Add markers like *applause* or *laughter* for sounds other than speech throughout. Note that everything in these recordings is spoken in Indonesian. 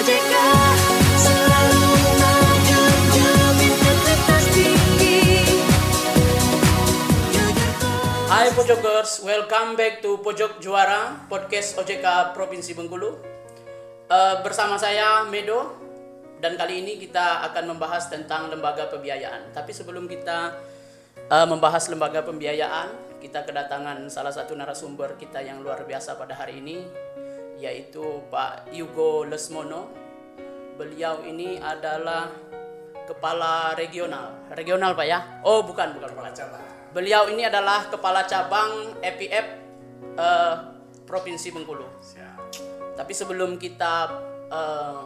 Hai Pojokers, welcome back to Pojok Juara podcast OJK Provinsi Bengkulu. Eh, bersama saya Medo dan kali ini kita akan membahas tentang lembaga pembiayaan. Tapi sebelum kita eh, membahas lembaga pembiayaan, kita kedatangan salah satu narasumber kita yang luar biasa pada hari ini, yaitu Pak Yugo Lesmono. Beliau ini adalah kepala regional, regional Pak ya? Oh bukan, bukan kepala cabang. Beliau ini adalah kepala cabang EPF eh, Provinsi Bengkulu. Tapi sebelum kita eh,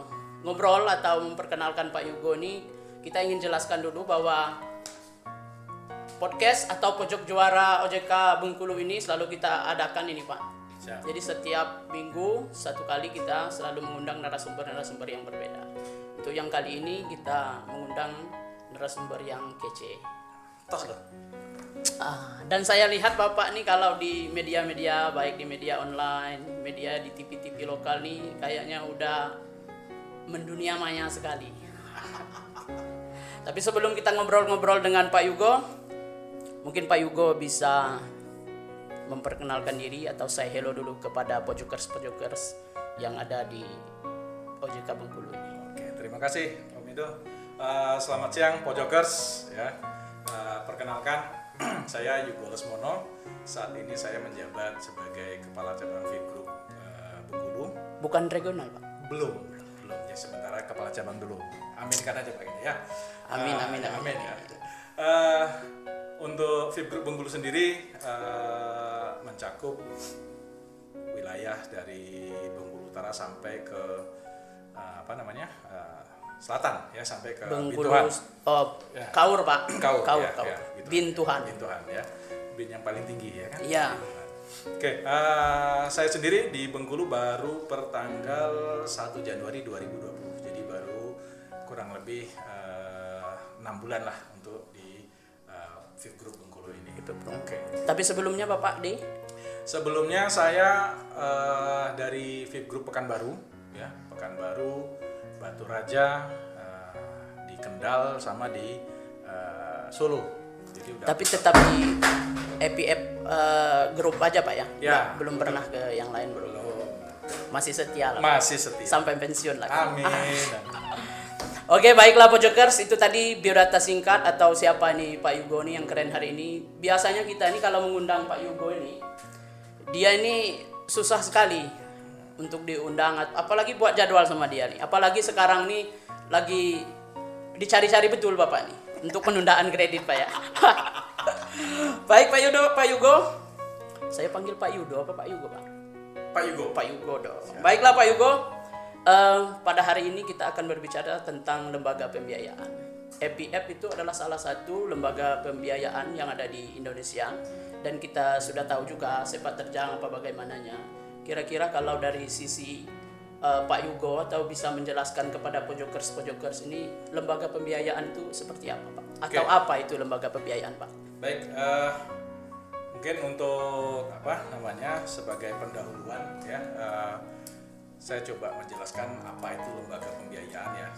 ngobrol atau memperkenalkan Pak Yugo ini, kita ingin jelaskan dulu bahwa podcast atau pojok juara OJK Bengkulu ini selalu kita adakan ini Pak. Jadi setiap minggu satu kali kita selalu mengundang narasumber-narasumber yang berbeda. Untuk yang kali ini kita mengundang narasumber yang kece. Tos dong. Ah, dan saya lihat Bapak nih kalau di media-media baik di media online, media di TV-TV lokal nih kayaknya udah mendunia maya sekali. Tapi sebelum kita ngobrol-ngobrol dengan Pak Yugo, mungkin Pak Yugo bisa memperkenalkan diri atau saya hello dulu kepada pojokers-pojokers yang ada di OJK Bengkulu ini. Oke, terima kasih Om Ido. Eh, selamat siang Pojokers ya. Eh, perkenalkan *clears throat* saya Yugo Lesmono. Saat ini saya menjabat sebagai kepala cabang Fit Group eh, Bengkulu. Bukan regional, Pak. Belum, belum. Ya sementara kepala cabang dulu. Aminkan aja Pak ya. Amin, amin, amin. amin ya. Eh, untuk Fit Group Bengkulu sendiri eh, mencakup wilayah dari Bengkulu Utara sampai ke eh, apa namanya eh, selatan ya sampai ke Bengkulu Bintuhan. oh, Ya. Kaur, Pak. Kaur, Kaur, ya, Kaur. ya, gitu. Bintuhan. Bintuhan ya, bin yang paling tinggi ya kan. Iya. Oke, eh, saya sendiri di Bengkulu baru per tanggal 1 Januari 2020. Jadi baru kurang lebih enam bulan lah untuk di eh, Fit Group Bengkulu ini. Oke. Tapi sebelumnya Bapak di Sebelumnya saya eh, dari VIP Group Pekanbaru, ya Pekanbaru, Batu Raja, eh, di Kendal sama di eh, Solo. Jadi udah tapi tetap di EPF eh, grup aja Pak ya? Ya. Nggak- Belum pernah ke yang lain belum. Masih setia lah. Masih setia. Sampai pensiun lah. Amin. *laughs* Oke baiklah Pojokers itu tadi biodata singkat atau siapa nih Pak Yugo nih yang keren hari ini. Biasanya kita ini kalau mengundang Pak Yugo ini dia ini susah sekali untuk diundang apalagi buat jadwal sama dia nih. Apalagi sekarang nih lagi dicari-cari betul Bapak nih untuk penundaan kredit Pak ya. *laughs* Baik Pak Yudo, Pak Yugo. Saya panggil Pak Yudo apa Pak Yugo Pak? Pak Yugo. Pak Yugo dong. Baiklah Pak Yugo, Eh, pada hari ini kita akan berbicara tentang lembaga pembiayaan. EPF itu adalah salah satu lembaga pembiayaan yang ada di Indonesia dan kita sudah tahu juga sepak terjang apa bagaimananya. Kira-kira kalau dari sisi eh, Pak Yugo atau bisa menjelaskan kepada pojokers-pojokers ini lembaga pembiayaan itu seperti apa Pak? Atau Oke. apa itu lembaga pembiayaan Pak? Baik, eh, mungkin untuk apa namanya sebagai pendahuluan ya, eh, saya coba menjelaskan apa itu lembaga pembiayaan ya.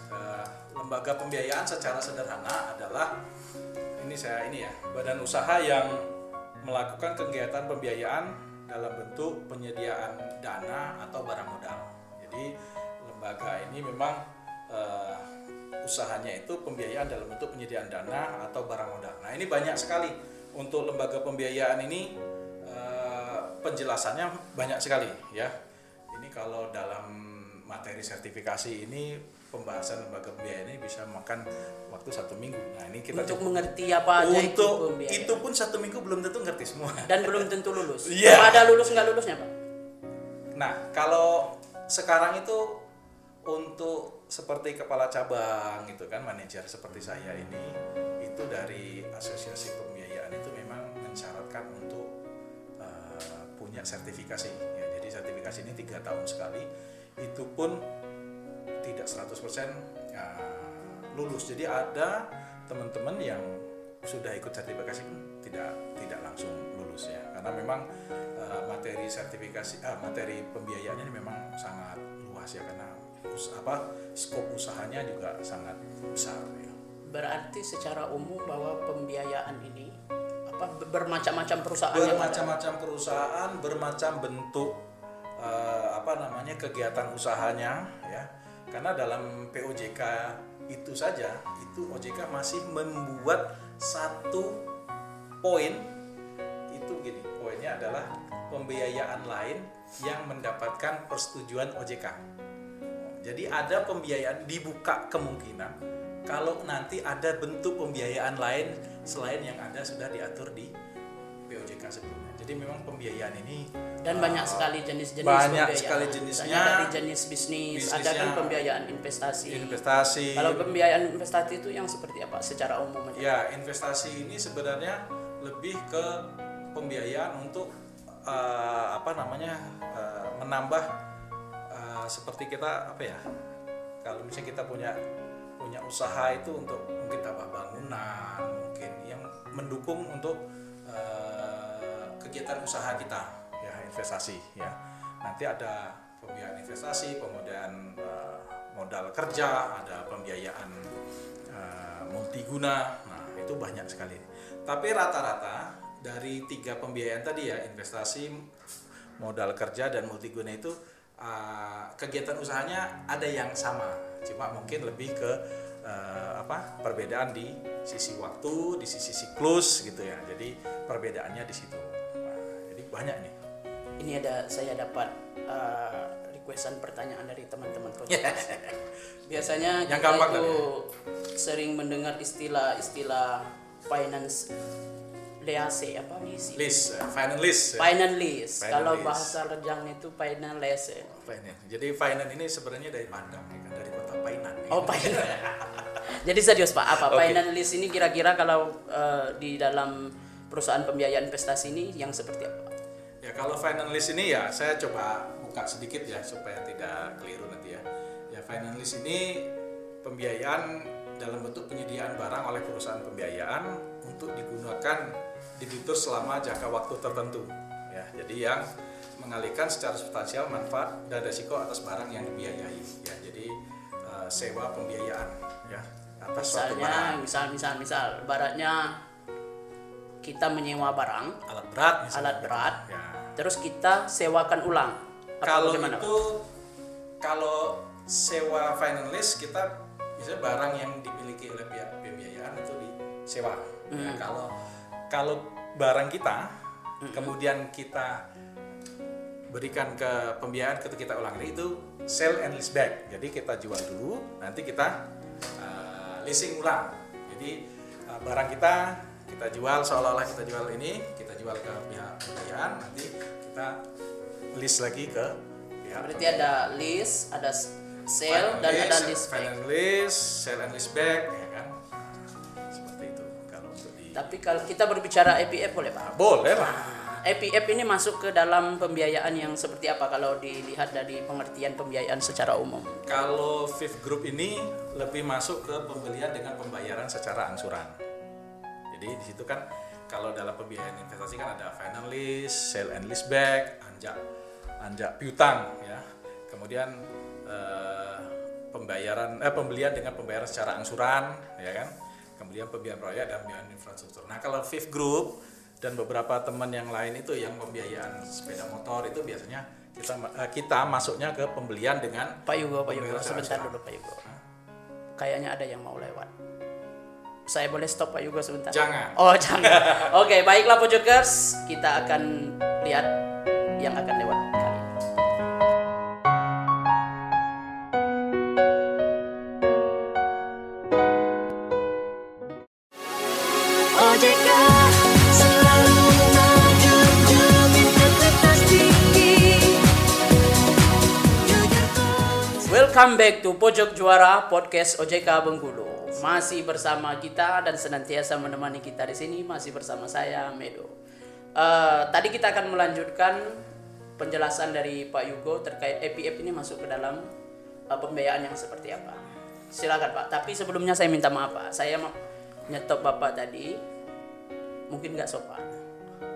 Lembaga pembiayaan secara sederhana adalah ini saya ini ya badan usaha yang melakukan kegiatan pembiayaan dalam bentuk penyediaan dana atau barang modal. Jadi lembaga ini memang eh, usahanya itu pembiayaan dalam bentuk penyediaan dana atau barang modal. Nah ini banyak sekali untuk lembaga pembiayaan ini eh, penjelasannya banyak sekali ya. Ini kalau dalam materi sertifikasi ini pembahasan lembaga pembiayaan ini bisa makan waktu satu minggu. Nah ini kita Untuk coba- mengerti apa aja itu untuk pembiayaan. itu pun satu minggu belum tentu ngerti semua. dan belum tentu lulus. *laughs* Iya. Apa ada lulus nggak lulusnya Pak? Nah, kalau sekarang itu untuk seperti kepala cabang gitu kan, manajer seperti saya ini itu dari asosiasi pembiayaan itu memang mensyaratkan untuk eh, punya sertifikasi. Ya, jadi sertifikasi ini tiga tahun sekali. Itu pun tidak 100% ya, lulus. Jadi ada teman-teman yang sudah ikut sertifikasi pun tidak tidak langsung lulus ya karena memang eh, materi sertifikasi ah, materi pembiayaan ini memang sangat luas ya karena us- apa skop usahanya juga sangat besar ya. Berarti secara umum bahwa pembiayaan ini apa bermacam-macam perusahaan bermacam-macam perusahaan bermacam bentuk eh, apa namanya kegiatan usahanya ya karena dalam POJK itu saja itu OJK masih membuat satu poin itu gini poinnya adalah pembiayaan lain yang mendapatkan persetujuan OJK jadi ada pembiayaan dibuka kemungkinan kalau nanti ada bentuk pembiayaan lain selain yang ada sudah diatur di POJK sebelumnya. Jadi memang pembiayaan ini dan banyak sekali jenis-jenis banyak sekali jenisnya. Misalnya dari jenis bisnis, ada kan pembiayaan investasi. investasi. Kalau pembiayaan investasi itu yang seperti apa secara umum aja? Ya, investasi ini sebenarnya lebih ke pembiayaan untuk eh, apa namanya eh, menambah eh, seperti kita apa ya? Kalau misalnya kita punya punya usaha itu untuk mungkin tambah bangunan, mungkin yang mendukung untuk kegiatan usaha kita, ya investasi ya. Nanti ada pembiayaan investasi, kemudian eh, modal kerja, ada pembiayaan eh, multiguna. Nah, itu banyak sekali. Tapi rata-rata dari tiga pembiayaan tadi ya, investasi, modal kerja dan multiguna itu eh, kegiatan usahanya ada yang sama, cuma mungkin lebih ke eh, apa? perbedaan di sisi waktu, di sisi siklus gitu ya. Jadi perbedaannya di situ. Banyak nih. Ini ada saya dapat uh, requestan pertanyaan dari teman-teman. *laughs* Biasanya Yang kita gampang itu ya? sering mendengar istilah-istilah finance lease apa lisi? List, eh, final list. Finance lease. Finance Kalau bahasa rejang itu finance lease. Finance. Jadi finance ini sebenarnya dari Padang ya kan, dari kota Painan. ya. Oh, finance. *laughs* Jadi serius Pak, apa Oke. finance lease ini kira-kira kalau uh, di dalam perusahaan pembiayaan investasi ini yang seperti apa? Ya kalau finance list ini ya saya coba buka sedikit ya supaya tidak keliru nanti ya. Ya finance list ini pembiayaan dalam bentuk penyediaan barang oleh perusahaan pembiayaan untuk digunakan debitur selama jangka waktu tertentu. Ya, jadi yang mengalihkan secara substansial manfaat dan resiko atas barang yang dibiayai. Ya, jadi eh, sewa pembiayaan ya atas suatu barang. Misalnya, misal, misal, misal, baratnya kita menyewa barang, alat berat misalnya. alat berat, Ya. terus kita sewakan ulang. Kalau bagaimana, itu kalau sewa finalist kita bisa barang yang dimiliki oleh pihak pembiayaan itu disewa Ya, kalau kalau barang kita kemudian kita berikan ke pembiayaan ketika kita ulang itu sell and lease back jadi kita jual dulu nanti kita uh, leasing ulang jadi uh, barang kita kita jual seolah-olah kita jual ini kita jual ke pihak pembiayaan nanti kita lease lagi ke pihak Berarti ada lease, ada sale, dan ada lease back. finance lease sell and lease back ya kan seperti itu kalau untuk di Tapi kalau kita berbicara EPF boleh Pak? boleh lah EPF ini masuk ke dalam pembiayaan yang seperti apa kalau dilihat dari pengertian pembiayaan secara umum? Kalau Fifth Group ini lebih masuk ke pembelian dengan pembayaran secara angsuran. Jadi di situ kan kalau dalam pembiayaan investasi kan ada final lease, sale and lease back, anjak anjak piutang ya. Kemudian eh, pembayaran eh pembelian dengan pembayaran secara angsuran ya kan. Kemudian pembiayaan proyek dan pembiayaan infrastruktur. Nah, kalau Fifth Group dan beberapa teman yang lain itu yang pembiayaan sepeda motor itu biasanya kita eh, kita masuknya ke pembelian dengan Pak Yugo, Pak Yugo, sebentar dulu Pak Yugo. Kayaknya ada yang mau lewat. Saya boleh stop Pak Yugo sebentar? Jangan. Oh jangan. Oke, baiklah Pojokers, kita akan lihat yang akan lewat kali ini. Welcome back to Pojok Juara Podcast OJK Bengkulu. Masih bersama kita dan senantiasa menemani kita di sini masih bersama saya Medo. Eh, tadi kita akan melanjutkan penjelasan dari Pak Yugo terkait EPF ini masuk ke dalam eh, pembiayaan yang seperti apa. Silakan Pak. Tapi sebelumnya saya minta maaf Pak. Saya mau nyetop Bapak tadi mungkin nggak sopan.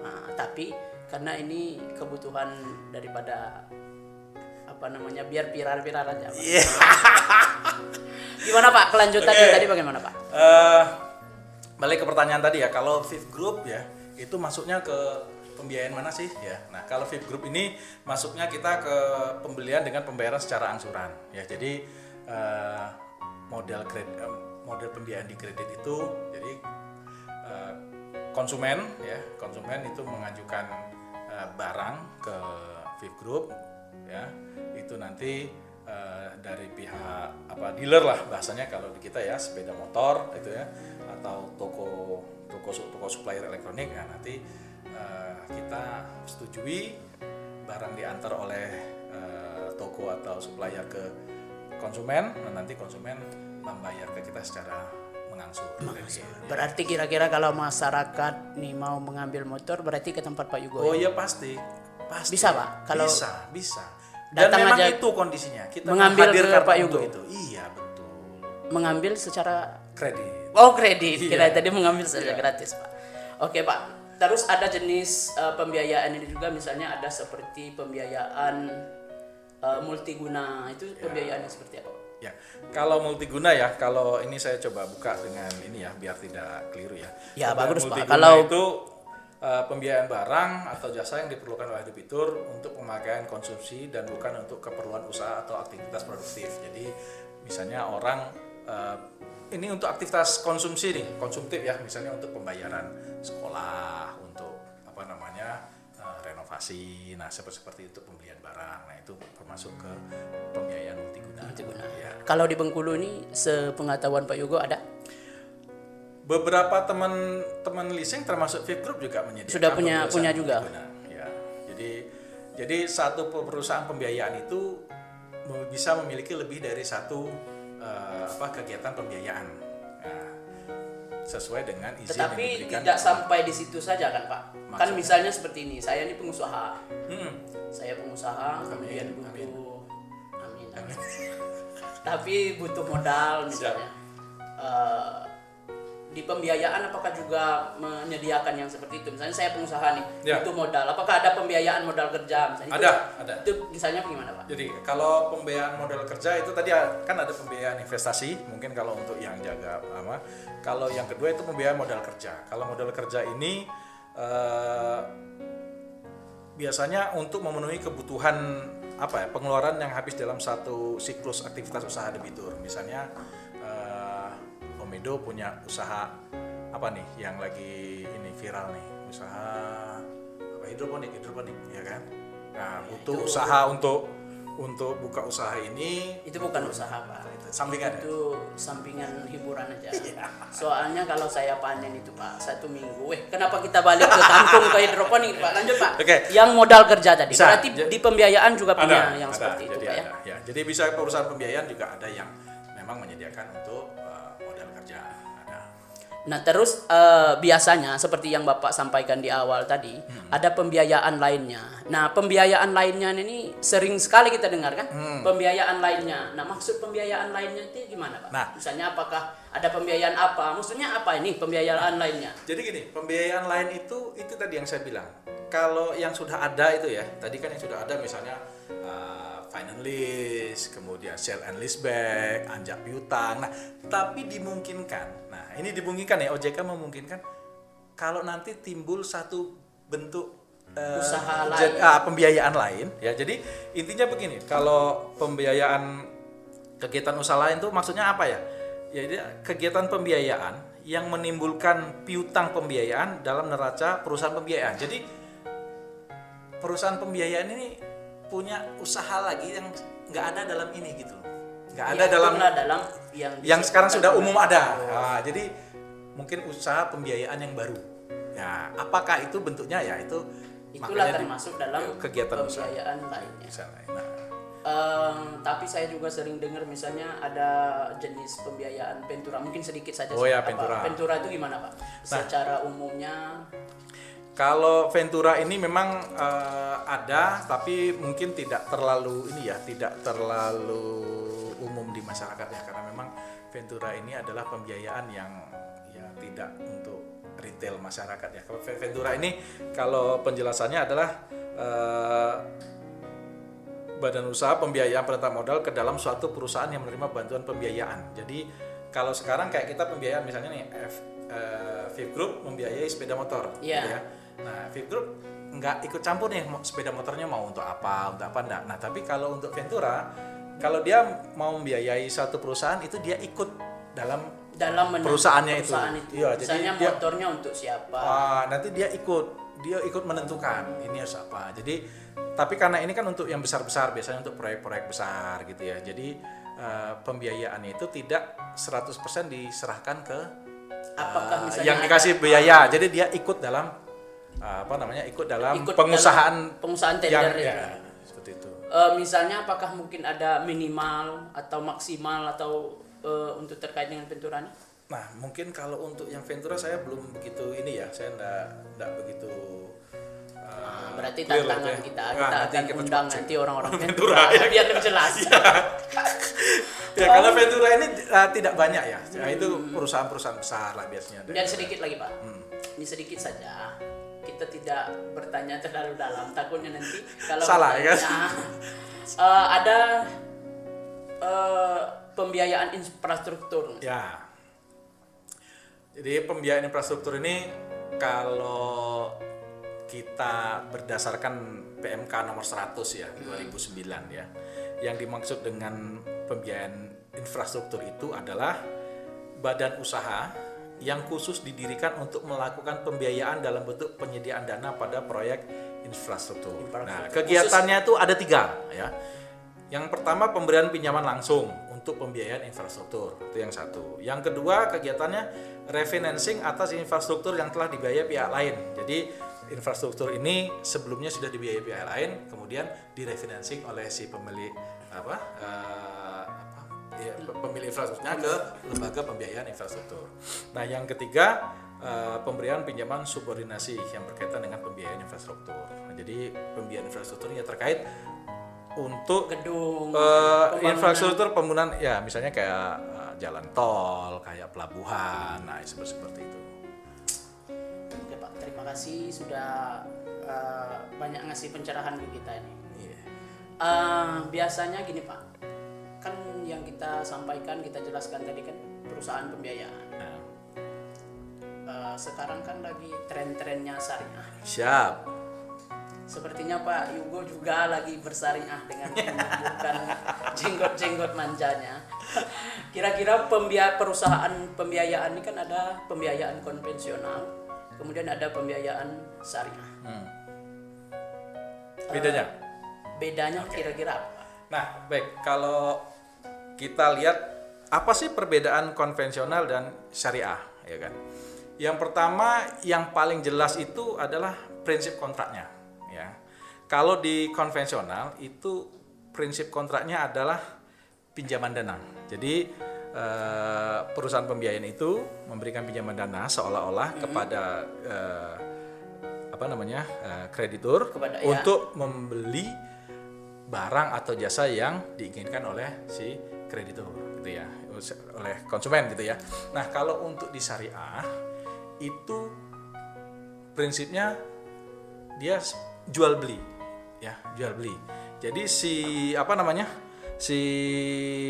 Nah, tapi karena ini kebutuhan daripada apa namanya biar viral-viral aja. Iya. *laughs* Gimana Pak kelanjutannya Oke. tadi bagaimana Pak? Eh, balik ke pertanyaan tadi ya, kalau VIP Group ya, itu masuknya ke pembiayaan mana sih? Ya, nah kalau VIP Group ini masuknya kita ke pembelian dengan pembayaran secara angsuran. Ya, jadi eh, model kredit, eh, model pembiayaan di kredit itu, jadi eh, konsumen ya, konsumen itu mengajukan eh, barang ke VIP Group, ya, itu nanti eh, dari pihak apa dealer lah bahasanya kalau di kita ya sepeda motor itu ya atau toko toko toko supplier elektronik ya nanti eh, kita setujui barang diantar oleh eh, toko atau supplier ke konsumen nah nanti konsumen membayar ke kita secara mengangsur Berarti kira-kira kalau masyarakat nih mau mengambil motor berarti ke tempat Pak Yugo. oh ya? iya pasti pasti Bisa, Pak? Kalau bisa bisa dan datang memang aja itu kondisinya kita mengambil ke Pak Yugo? itu iya betul Mengambil secara kredit Oh kredit, kira Iya. tadi mengambil saja Iya. gratis pak. Oke pak. Terus ada jenis eh, pembiayaan ini juga, misalnya ada seperti pembiayaan eh, multiguna. Itu Iya. pembiayaannya seperti apa? Pak? Ya, kalau multiguna ya, kalau ini saya coba buka dengan ini ya, biar tidak keliru ya. Ya, bagus, Pak. Kalau- itu eh, pembiayaan barang atau jasa yang diperlukan oleh debitur untuk pemakaian konsumsi dan bukan untuk keperluan usaha atau aktivitas produktif. Jadi, misalnya orang eh, ini untuk aktivitas konsumsi nih, konsumtif ya, misalnya untuk pembayaran sekolah, untuk apa namanya eh, renovasi, nah seperti seperti itu pembelian barang, nah itu termasuk ke pembiayaan multiguna. Multiguna. Ya. Kalau di Bengkulu ini, sepengetahuan Pak Yugo ada? Beberapa teman-teman leasing termasuk VIP Group juga menyediakan Sudah punya- punya juga? Ya. Jadi jadi satu perusahaan pembiayaan itu bisa memiliki lebih dari satu eh, apa kegiatan pembiayaan. Nah, sesuai dengan izin yang Tetapi diberikan. tidak sampai di situ saja kan Pak? Kan Maksudnya? misalnya seperti ini, saya ini pengusaha. Hmm. Saya pengusaha, kemudian Amin, amin. butuh, amin, amin. *laughs* Tapi butuh modal misalnya. Eh, di pembiayaan apakah juga menyediakan yang seperti itu? Misalnya saya pengusaha nih, Ya. butuh modal. Apakah ada pembiayaan modal kerja misalnya? Ada, itu, ada. Itu misalnya bagaimana Pak? Jadi kalau pembiayaan modal kerja itu tadi kan ada pembiayaan investasi, mungkin kalau untuk yang jaga apa. Kalau yang kedua itu pembiayaan modal kerja. Kalau modal kerja ini eh, biasanya untuk memenuhi kebutuhan apa ya pengeluaran yang habis dalam satu siklus aktivitas usaha debitur. Misalnya Omedo punya usaha apa nih yang lagi ini viral nih usaha apa hidroponik hidroponik ya kan nah butuh usaha untuk untuk buka usaha ini Itu bukan usaha Pak. sampingan ya? Itu sampingan hiburan aja. *laughs* Iya. Soalnya kalau saya panen itu Pak, satu minggu. Eh, kenapa kita balik ke kampung ke hidroponik Pak? Lanjut Pak. Oke. Yang modal kerja tadi. Bisa. Berarti di pembiayaan juga punya ada yang ada. seperti itu jadi Pak ya. ya jadi bisa perusahaan pembiayaan juga ada yang memang menyediakan untuk Nah terus eh, biasanya seperti yang Bapak sampaikan di awal tadi Hmm. ada pembiayaan lainnya. Nah pembiayaan lainnya ini sering sekali kita dengar kan pembiayaan lainnya. Nah maksud pembiayaan lainnya itu gimana Pak? Hmm. Nah. Misalnya apakah ada pembiayaan apa? Maksudnya apa ini pembiayaan lainnya? Jadi gini, pembiayaan lain itu itu tadi yang saya bilang. Kalau yang sudah ada itu ya, tadi kan yang sudah ada misalnya uh, finance lease, kemudian sell and lease back, anjak piutang. Nah, tapi dimungkinkan. Nah, ini dimungkinkan ya OJK memungkinkan kalau nanti timbul satu bentuk uh, Usaha jen- lain. ah, pembiayaan lain ya. Jadi intinya begini, kalau pembiayaan kegiatan usaha lain itu maksudnya apa ya? Jadi kegiatan pembiayaan yang menimbulkan piutang pembiayaan dalam neraca perusahaan pembiayaan. Jadi perusahaan pembiayaan ini punya usaha lagi yang nggak ada dalam ini gitu. Nggak ada Ya, dalam dalam yang yang sekarang sudah umum ada. Nah, jadi mungkin usaha pembiayaan yang baru. Ya, apakah itu bentuknya ya itu Itulah makanya di- termasuk dalam kegiatan usaha. pembiayaan lainnya. Misalnya, nah, Em, tapi saya juga sering dengar misalnya ada jenis pembiayaan pentura mungkin sedikit saja Oh ya, Apa- pentura. Nah. pentura itu gimana pak secara umumnya Kalau Ventura ini memang eh, ada, tapi mungkin tidak terlalu ini ya, tidak terlalu di masyarakat ya, karena memang Ventura ini adalah pembiayaan yang ya tidak untuk retail masyarakat ya. Kalau Ventura ini, kalau penjelasannya adalah eh, badan usaha pembiayaan perintah modal ke dalam suatu perusahaan yang menerima bantuan pembiayaan. Jadi kalau sekarang kayak kita pembiayaan misalnya nih F, eh, Vip Group membiayai sepeda motor, Iya. gitu ya. Nah Vip Group nggak ikut campur nih sepeda motornya mau untuk apa, untuk apa enggak. Nah tapi kalau untuk Ventura, kalau dia mau membiayai satu perusahaan itu dia ikut dalam dalam Perusahaannya itu. perusahaan itu. Iya, jadi Misalnya dia- motornya untuk siapa? Ah, nanti dia ikut, dia ikut menentukan ini harus apa. Jadi, tapi karena ini kan untuk yang besar-besar, biasanya untuk proyek-proyek besar gitu ya. Jadi eh, pembiayaannya itu tidak 100% diserahkan ke Apakah eh, misalnya yang dikasih biaya. Jadi dia ikut dalam eh, apa namanya? Ikut dalam Ikut pengusahaan dalam pengusahaan yang tender ya, ya. Eh, misalnya apakah mungkin ada minimal atau maksimal atau eh, untuk terkait dengan venturanya? Nah, mungkin kalau untuk yang Ventura saya belum begitu ini ya, saya enggak enggak begitu eh, Berarti clear lah tantangan ya. kita Nah, kita nanti akan kita undang nanti orang-orang *laughs* Ventura, ventura ya. biar lebih jelas. *laughs* Ya, karena Ventura ini uh, tidak banyak ya. Nah, itu perusahaan-perusahaan besar lah biasanya. Dan sedikit lagi pak, Hmm. ini sedikit saja. Kita tidak bertanya terlalu dalam, takutnya nanti kalau Salah, ya *laughs* eh, ada eh, pembiayaan infrastruktur. Ya. Jadi pembiayaan infrastruktur ini kalau kita berdasarkan PMK nomor 100 ya, 2009 ya. Yang dimaksud dengan pembiayaan infrastruktur itu adalah badan usaha yang khusus didirikan untuk melakukan pembiayaan dalam bentuk penyediaan dana pada proyek infrastruktur. Nah, Infrastruktur. kegiatannya itu ada tiga ya. Yang pertama pemberian pinjaman langsung untuk pembiayaan infrastruktur itu yang satu. Yang kedua kegiatannya refinancing atas infrastruktur yang telah dibiayai pihak lain. Jadi infrastruktur ini sebelumnya sudah dibiayai pihak lain, kemudian direfinancing oleh si pemilik apa, eh, ya, pemilik infrastrukturnya ke lembaga pembiayaan infrastruktur. Nah yang ketiga eh, pemberian pinjaman subordinasi yang berkaitan dengan pembiayaan infrastruktur. Nah, jadi pembiayaan infrastruktur ini terkait untuk Gedung, Eh, pembangunan. infrastruktur pembangunan ya misalnya kayak eh, jalan tol, kayak pelabuhan, nah seperti seperti itu. Oke Pak, terima kasih sudah eh, banyak ngasih pencerahan ke kita ini. Iya. Eh, biasanya gini Pak, kan yang kita sampaikan kita jelaskan tadi kan perusahaan pembiayaan. Nah, Eh, sekarang kan lagi tren-trennya syariah. siap. Sepertinya Pak Yugo juga lagi bersyariah dengan menunjukkan *laughs* jenggot-jenggot manjanya. Kira-kira pembia perusahaan pembiayaan ini kan ada pembiayaan konvensional, kemudian ada pembiayaan syariah. Hmm. Bedanya. Bedanya kira-kira apa? Pak? Nah, baik kalau kita lihat apa sih perbedaan konvensional dan syariah, ya kan? Yang pertama, yang paling jelas itu adalah prinsip kontraknya, ya. Kalau di konvensional itu prinsip kontraknya adalah pinjaman dana. Jadi eh, perusahaan pembiayaan itu memberikan pinjaman dana seolah-olah kepada eh, apa namanya eh, kreditur Kepada- ya. untuk membeli barang atau jasa yang diinginkan oleh si kreditur gitu ya oleh konsumen gitu ya nah kalau untuk di syariah itu prinsipnya dia jual beli ya jual beli jadi si apa namanya si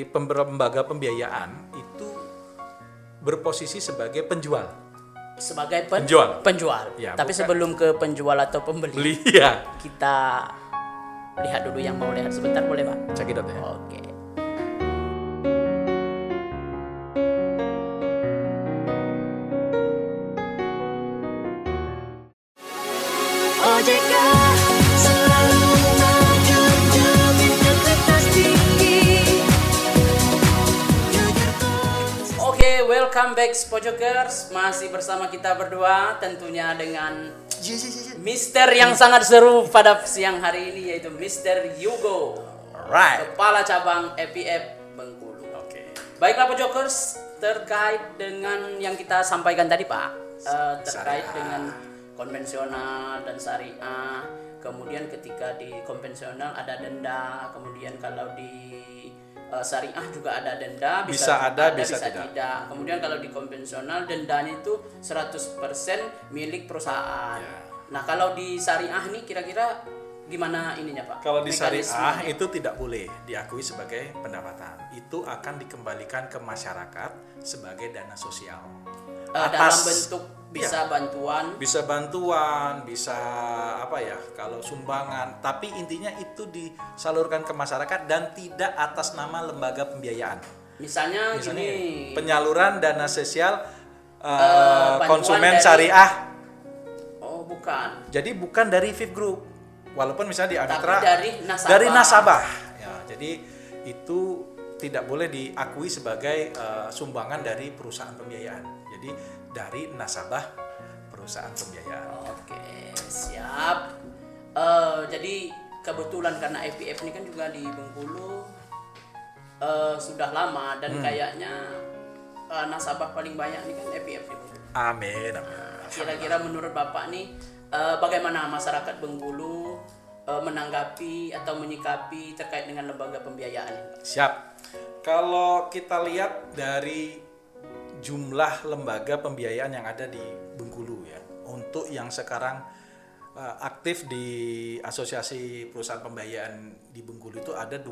lembaga pembiayaan itu berposisi sebagai penjual Sebagai pen- Penjual. penjual. Ya, Tapi bukan- sebelum ke penjual atau pembeli, beli ya kita lihat dulu yang mau lihat sebentar boleh Pak? cekidot ya Oke. OJK welcome back Spojokers. Masih bersama kita berdua tentunya dengan Mister yang sangat seru pada siang hari ini yaitu Mister Yugo. right Kepala cabang EPF Bengkulu. oke Baiklah Pojokers, terkait dengan yang kita sampaikan tadi Pak, eh, terkait Syariah. dengan konvensional dan syariah. Kemudian ketika di konvensional ada denda, kemudian kalau di eh, syariah juga ada denda, Bisa ada, bisa tidak. Kemudian kalau di konvensional dendanya itu 100% milik perusahaan. Ya. Nah, kalau di syariah nih kira-kira gimana ininya Pak? Kalau di syariah itu tidak boleh diakui sebagai pendapatan. Itu akan dikembalikan ke masyarakat sebagai dana sosial. Dalam Atas- bentuk bisa bantuan bisa bantuan, bisa apa ya, kalau sumbangan, tapi intinya itu disalurkan ke masyarakat dan tidak atas nama lembaga pembiayaan. misalnya, Misalnya gini penyaluran dana sosial bantuan konsumen dari- syariah. oh bukan Jadi bukan dari VIP Group. Walaupun misalnya di Amitra dari nasabah. dari nasabah. Ya, jadi itu tidak boleh diakui sebagai eh, sumbangan dari perusahaan pembiayaan. Jadi dari nasabah perusahaan pembiayaan. oke siap Eh, jadi kebetulan karena FPF ini kan juga di Bengkulu eh, sudah lama dan Hmm. kayaknya eh, nasabah paling banyak ini kan FPF di Bengkulu Amin. kira-kira menurut bapak nih eh, bagaimana masyarakat Bengkulu eh, menanggapi atau menyikapi terkait dengan lembaga pembiayaan? Siap. Kalau kita lihat dari jumlah lembaga pembiayaan yang ada di Bengkulu ya, untuk yang sekarang eh, aktif di Asosiasi Perusahaan Pembiayaan di Bengkulu itu ada 23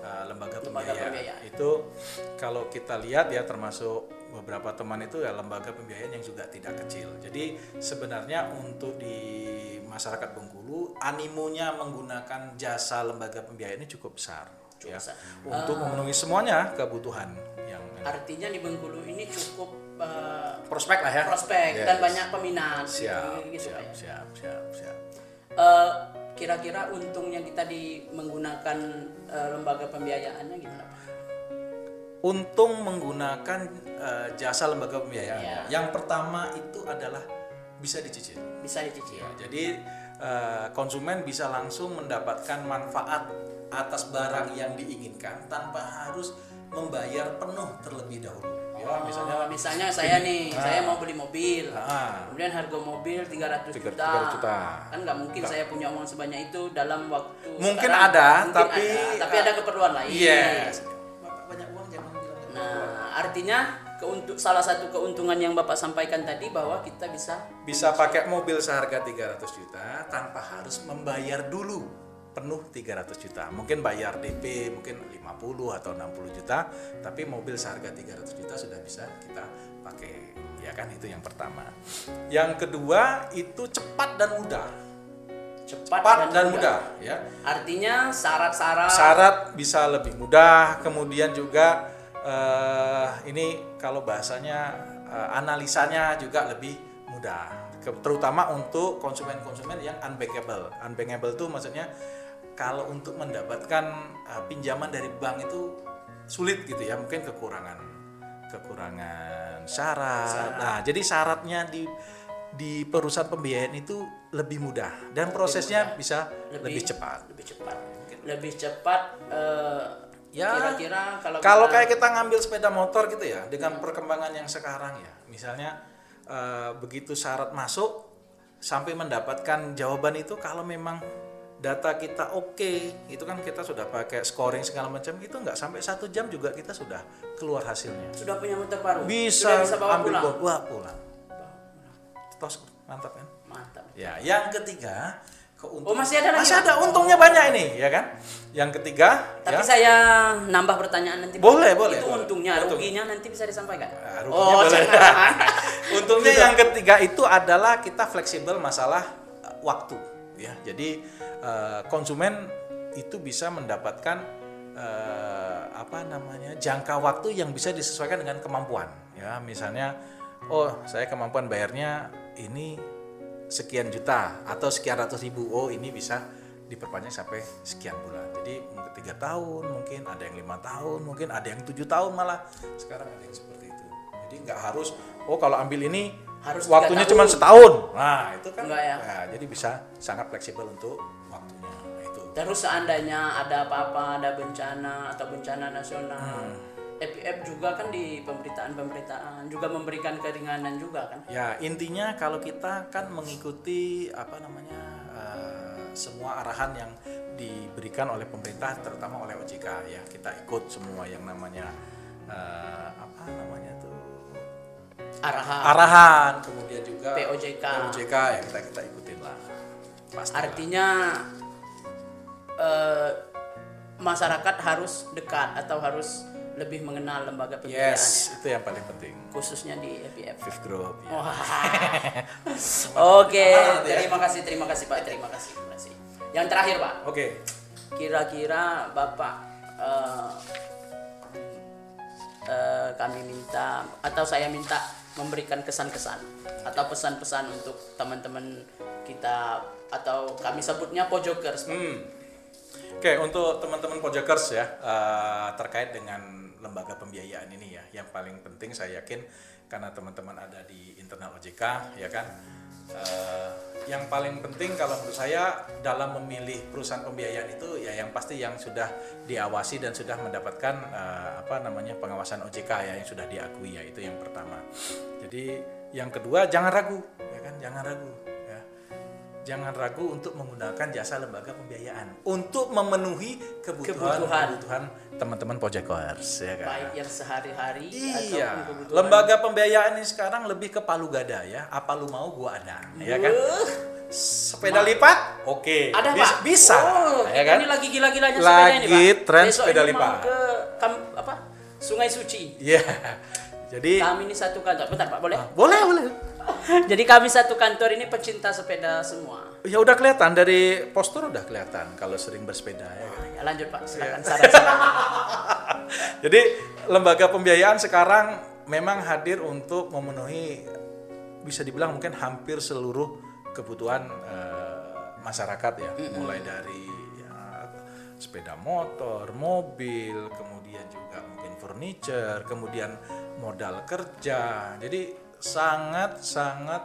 eh, lembaga pembiayaan. pembiayaan. Itu kalau kita lihat ya termasuk beberapa teman itu ya lembaga pembiayaan yang juga tidak kecil. Jadi sebenarnya untuk di masyarakat Bengkulu animonya menggunakan jasa lembaga pembiayaan ini cukup besar. ya, besar. Untuk memenuhi semuanya kebutuhan yang artinya di Bengkulu ini cukup eh, prospek lah ya. prospek Yes. dan banyak peminat Siap, gitu siap, Pak ya. siap, siap, siap. Eh, kira-kira untungnya kita di menggunakan eh, lembaga pembiayaannya gimana Pak? Untung menggunakan eh, jasa lembaga pembiayaan. Ya. Yang pertama itu adalah bisa dicicil. bisa dicicil Ya, jadi eh, konsumen bisa langsung mendapatkan manfaat atas barang yang diinginkan tanpa harus membayar penuh terlebih dahulu. Ya, misalnya Oh, misalnya saya nih, Ah. saya mau beli mobil. Ah. Kemudian harga mobil 300 Tiga- juta. 300 juta. Kan nggak mungkin saya punya uang sebanyak itu dalam waktu Mungkin sekarang. ada, Mungkin tapi- ada, tapi ada keperluan lain. Yes. Bapak banyak uang jangan bilang jangan. Nah, artinya keuntung salah satu keuntungan yang Bapak sampaikan tadi bahwa kita bisa bisa pakai mobil seharga 300 juta tanpa harus membayar dulu penuh 300 juta. Mungkin bayar DP mungkin 50 atau 60 juta, tapi mobil seharga 300 juta sudah bisa kita pakai. Ya kan itu yang pertama. Yang kedua itu cepat dan mudah. cepat, Cepat dan, mudah, ya. Artinya syarat-syarat Syarat bisa lebih mudah, kemudian juga eh, ini kalau bahasanya eh, analisanya juga lebih mudah. Terutama untuk konsumen-konsumen yang unbankable. Unbankable itu maksudnya kalau untuk mendapatkan eh, pinjaman dari bank itu sulit gitu ya, mungkin kekurangan kekurangan syarat. Nah, jadi syaratnya di di perusahaan pembiayaan itu lebih mudah dan prosesnya bisa lebih, cepat. lebih cepat lebih cepat eh, Ya, kira-kira kalau Kalau kita- kayak kita ngambil sepeda motor gitu ya, dengan perkembangan yang sekarang ya, misalnya eh, begitu syarat masuk sampai mendapatkan jawaban itu kalau memang data kita oke, itu kan kita sudah pakai scoring segala macam, itu nggak sampai satu jam juga kita sudah keluar hasilnya. sudah punya motor baru Bisa, sudah bisa bawa ambil pulang bawa pulang. pulang. Tos, mantap kan? mantap Ya, yang ketiga keuntungan. Oh, masih ada lagi, Masih Pak? ada untungnya banyak ini, ya kan? Yang ketiga, tapi ya. saya nambah pertanyaan nanti Boleh, boleh, itu boleh. untungnya Untung. ruginya nanti bisa disampaikan Ah, ruginya oh boleh. *laughs* Untungnya yang ketiga itu adalah kita fleksibel masalah uh, waktu ya. Jadi uh, konsumen itu bisa mendapatkan uh, apa namanya jangka waktu yang bisa disesuaikan dengan kemampuan ya. Misalnya oh saya kemampuan bayarnya ini sekian juta atau sekian ratus ribu. Oh ini bisa diperpanjang sampai sekian bulan. Jadi mungkin tiga tahun mungkin ada yang lima tahun mungkin ada yang tujuh tahun malah. Sekarang ada yang seperti itu. Jadi nggak harus oh kalau ambil ini Harus waktunya cuma setahun. Nah itu kan Enggak ya? nah, jadi bisa sangat fleksibel untuk waktunya. Nah, itu. Terus seandainya ada apa-apa ada bencana atau bencana nasional Hmm. FPF juga kan di pemberitaan-pemberitaan juga memberikan keringanan juga kan Ya intinya kalau kita kan mengikuti apa namanya eh, semua arahan yang diberikan oleh pemerintah terutama oleh OJK ya kita ikut semua yang namanya eh, apa namanya tuh arahan arahan kemudian juga POJK. POJK ya kita kita ikutin lah Pastilah. Artinya eh, masyarakat harus dekat atau harus lebih mengenal lembaga pembiayaan Yes, ya. itu yang paling penting. khususnya di FPF. Fifth group. ya. Wah. *laughs* Oke, terima kasih, terima kasih Pak, terima kasih, terima kasih. Yang terakhir Pak, Oke. kira-kira Bapak eh, eh, kami minta atau saya minta memberikan kesan-kesan atau pesan-pesan untuk teman-teman kita atau kami sebutnya pojokers. Hmm. Oke, untuk teman-teman Pojakers ya eh, terkait dengan lembaga pembiayaan ini ya, yang paling penting saya yakin karena teman-teman ada di internal OJK ya kan. eh, yang paling penting kalau menurut saya dalam memilih perusahaan pembiayaan itu ya yang pasti yang sudah diawasi dan sudah mendapatkan eh, apa namanya pengawasan OJK ya yang sudah diakui ya itu yang pertama. Jadi yang kedua jangan ragu ya kan, jangan ragu jangan ragu untuk menggunakan jasa lembaga pembiayaan untuk memenuhi kebutuhan Kebutuhan. kebutuhan teman-teman Pojakers ya kan. Baik yang sehari-hari Iya, lembaga pembiayaan ini sekarang lebih ke palu gada ya. Apa lu mau gua ada, ya kan? Uh, Sepeda lipat, oke. ada Bis- Pak? Bisa, Oh, ya kan? Ini lagi gila-gilanya sepeda ini Pak. Lagi tren Besok sepeda lipat. ke kam- apa? Sungai Suci. Iya. Jadi Kami ini satu kantor. Bentar Pak, boleh? boleh, boleh. Jadi kami satu kantor ini pecinta sepeda semua. Ya udah kelihatan dari postur udah kelihatan kalau sering bersepeda ya kan. Ya, lanjut Pak, silakan saran-saran. *laughs* Jadi lembaga pembiayaan sekarang memang hadir untuk memenuhi bisa dibilang mungkin hampir seluruh kebutuhan eh, masyarakat ya, mulai dari ya, sepeda motor, mobil, kemudian juga mungkin furniture, kemudian modal kerja. Jadi sangat sangat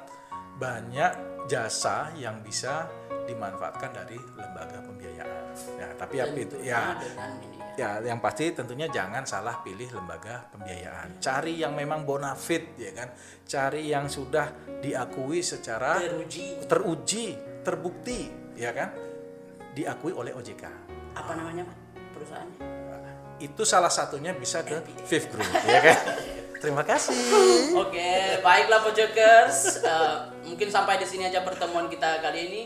banyak jasa yang bisa dimanfaatkan dari lembaga pembiayaan. Ya, tapi apa itu ya Tentunya dengan ini ya. Ya, yang pasti tentunya jangan salah pilih lembaga pembiayaan. Cari yang memang bonafit, ya kan? Cari yang sudah diakui secara Teruji. teruji, terbukti, ya kan? Diakui oleh OJK. Apa namanya Pak? Perusahaannya? Itu salah satunya bisa ke Fifth Group, ya kan? *laughs* Terima kasih. Oke, baiklah Pojokers. Eh, mungkin sampai di sini aja pertemuan kita kali ini.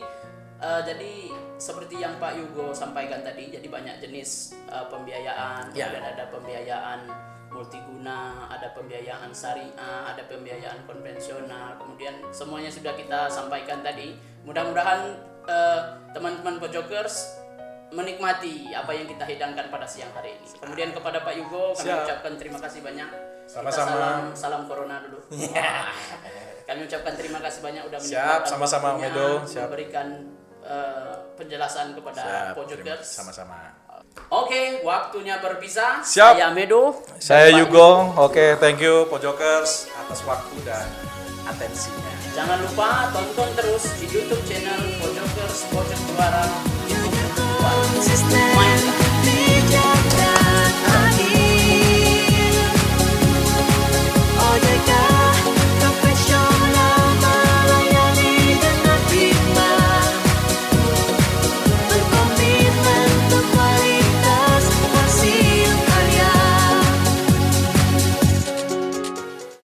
Eh, jadi seperti yang Pak Yugo sampaikan tadi, jadi banyak jenis eh, pembiayaan. Ya. Kemudian ada pembiayaan multiguna, ada pembiayaan syariah, ada pembiayaan konvensional. Kemudian semuanya sudah kita sampaikan tadi. Mudah-mudahan eh, teman-teman Pojokers menikmati apa yang kita hidangkan pada siang hari ini. Kemudian kepada Pak Yugo kami Siap. ucapkan terima kasih banyak. Sama-sama. Salam, salam corona dulu. *laughs* Iya. Yeah. Kami ucapkan terima kasih banyak udah Siap, sama-sama Medo. Siap. Memberikan uh, penjelasan kepada Pojokers. Sama-sama. Oke, okay, waktunya berpisah. Siap. Saya Medo. Saya Yugo. Oke, okay, thank you Pojokers atas waktu dan atensinya. Jangan lupa tonton terus di YouTube channel Pojokers Pojok Juara. Main.